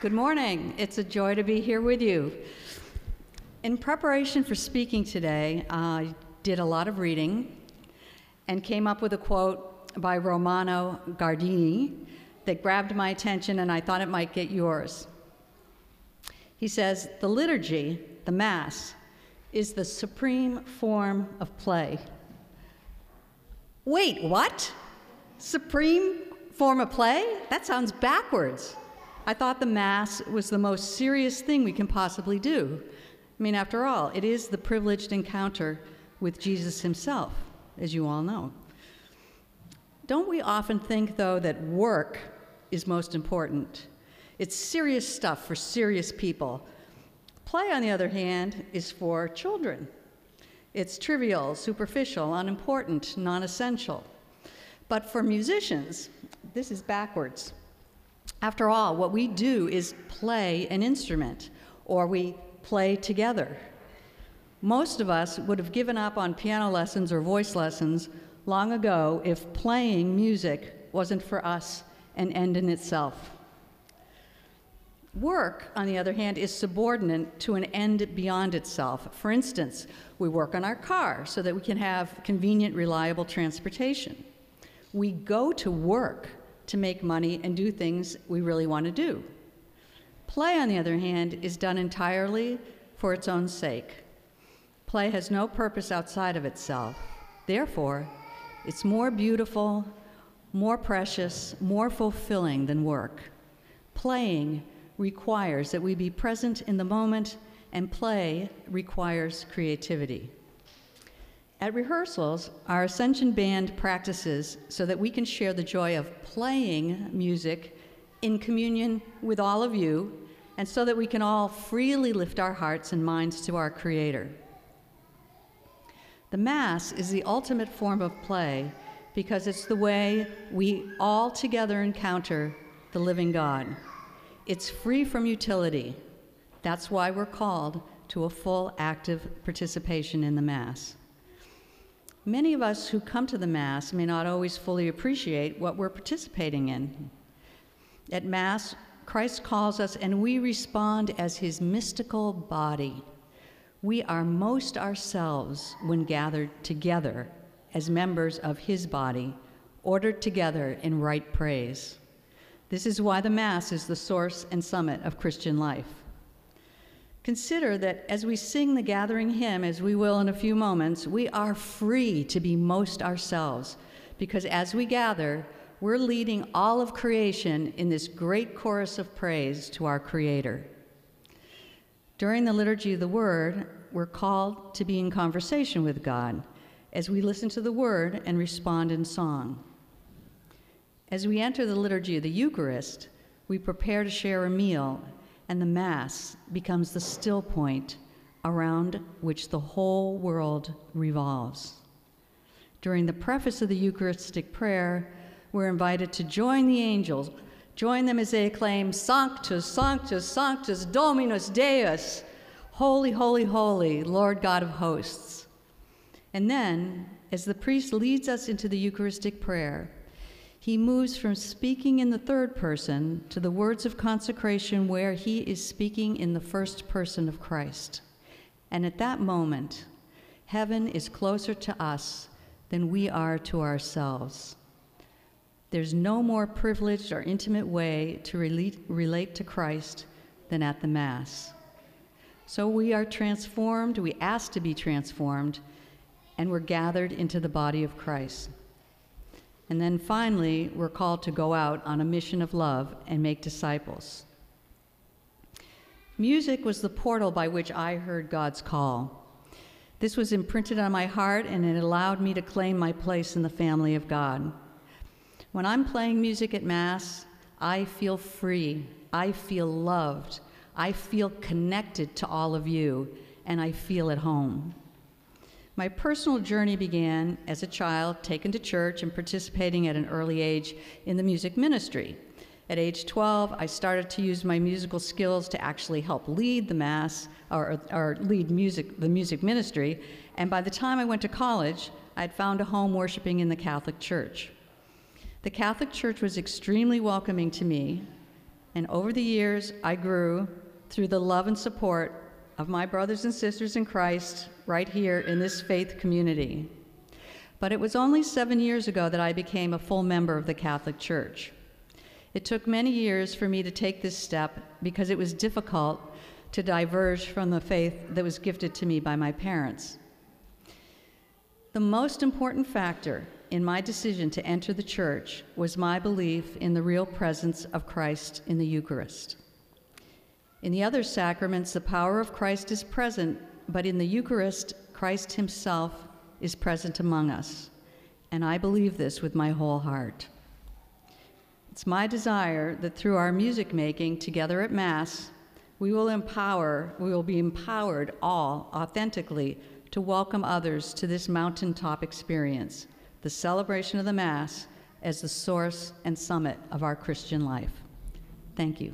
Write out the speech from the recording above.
Good morning. It's a joy to be here with you. In preparation for speaking today, I did a lot of reading and came up with a quote by Romano Guardini that grabbed my attention and I thought it might get yours. He says, The liturgy, the Mass, is the supreme form of play. Wait, what? Supreme form of play? That sounds backwards. I thought the Mass was the most serious thing we can possibly do. I mean, after all, it is the privileged encounter with Jesus himself, as you all know. Don't we often think, though, that work is most important? It's serious stuff for serious people. Play, on the other hand, is for children. It's trivial, superficial, unimportant, non essential. But for musicians, this is backwards. After all, what we do is play an instrument, or we play together. Most of us would have given up on piano lessons or voice lessons long ago if playing music wasn't for us an end in itself. Work, on the other hand, is subordinate to an end beyond itself. For instance, we work on our car so that we can have convenient, reliable transportation. We go to work to make money and do things we really want to do. Play, on the other hand, is done entirely for its own sake. Play has no purpose outside of itself. Therefore, it's more beautiful, more precious, more fulfilling than work. Playing requires that we be present in the moment, and play requires creativity. At rehearsals, our Ascension Band practices so that we can share the joy of playing music in communion with all of you, and so that we can all freely lift our hearts and minds to our Creator. The Mass is the ultimate form of play because it's the way we all together encounter the living God. It's free from utility. That's why we're called to a full active participation in the Mass. Many of us who come to the Mass may not always fully appreciate what we're participating in. At Mass, Christ calls us and we respond as his mystical body. We are most ourselves when gathered together as members of his body, ordered together in right praise. This is why the Mass is the source and summit of Christian life. Consider that as we sing the gathering hymn, as we will in a few moments, we are free to be most ourselves, because as we gather, we're leading all of creation in this great chorus of praise to our Creator. During the Liturgy of the Word, we're called to be in conversation with God as we listen to the Word and respond in song. As we enter the Liturgy of the Eucharist, we prepare to share a meal and the Mass becomes the still point around which the whole world revolves. During the preface of the Eucharistic prayer, we're invited to join the angels, join them as they acclaim, Sanctus, Sanctus, Sanctus, Dominus Deus, Holy, Holy, Holy, Lord God of hosts. And then, as the priest leads us into the Eucharistic prayer, he moves from speaking in the third person to the words of consecration where he is speaking in the first person of Christ. And at that moment, heaven is closer to us than we are to ourselves. There's no more privileged or intimate way to relate, relate to Christ than at the Mass. So we are transformed, we ask to be transformed, and we're gathered into the body of Christ. And then finally, we're called to go out on a mission of love and make disciples. Music was the portal by which I heard God's call. This was imprinted on my heart, and it allowed me to claim my place in the family of God. When I'm playing music at Mass, I feel free, I feel loved, I feel connected to all of you, and I feel at home. My personal journey began as a child, taken to church and participating at an early age in the music ministry. At age 12, I started to use my musical skills to actually help lead the mass or, or lead music, the music ministry. And by the time I went to college, I had found a home worshiping in the Catholic Church. The Catholic Church was extremely welcoming to me, And over the years, I grew through the love and support of my brothers and sisters in Christ right here in this faith community. But it was only seven years ago that I became a full member of the Catholic Church. It took many years for me to take this step because it was difficult to diverge from the faith that was gifted to me by my parents. The most important factor in my decision to enter the church was my belief in the real presence of Christ in the Eucharist. In the other sacraments, the power of Christ is present, but in the Eucharist, Christ himself is present among us. And I believe this with my whole heart. It's my desire that through our music making together at Mass, we will empower, we will be empowered all authentically to welcome others to this mountaintop experience, the celebration of the Mass as the source and summit of our Christian life. Thank you.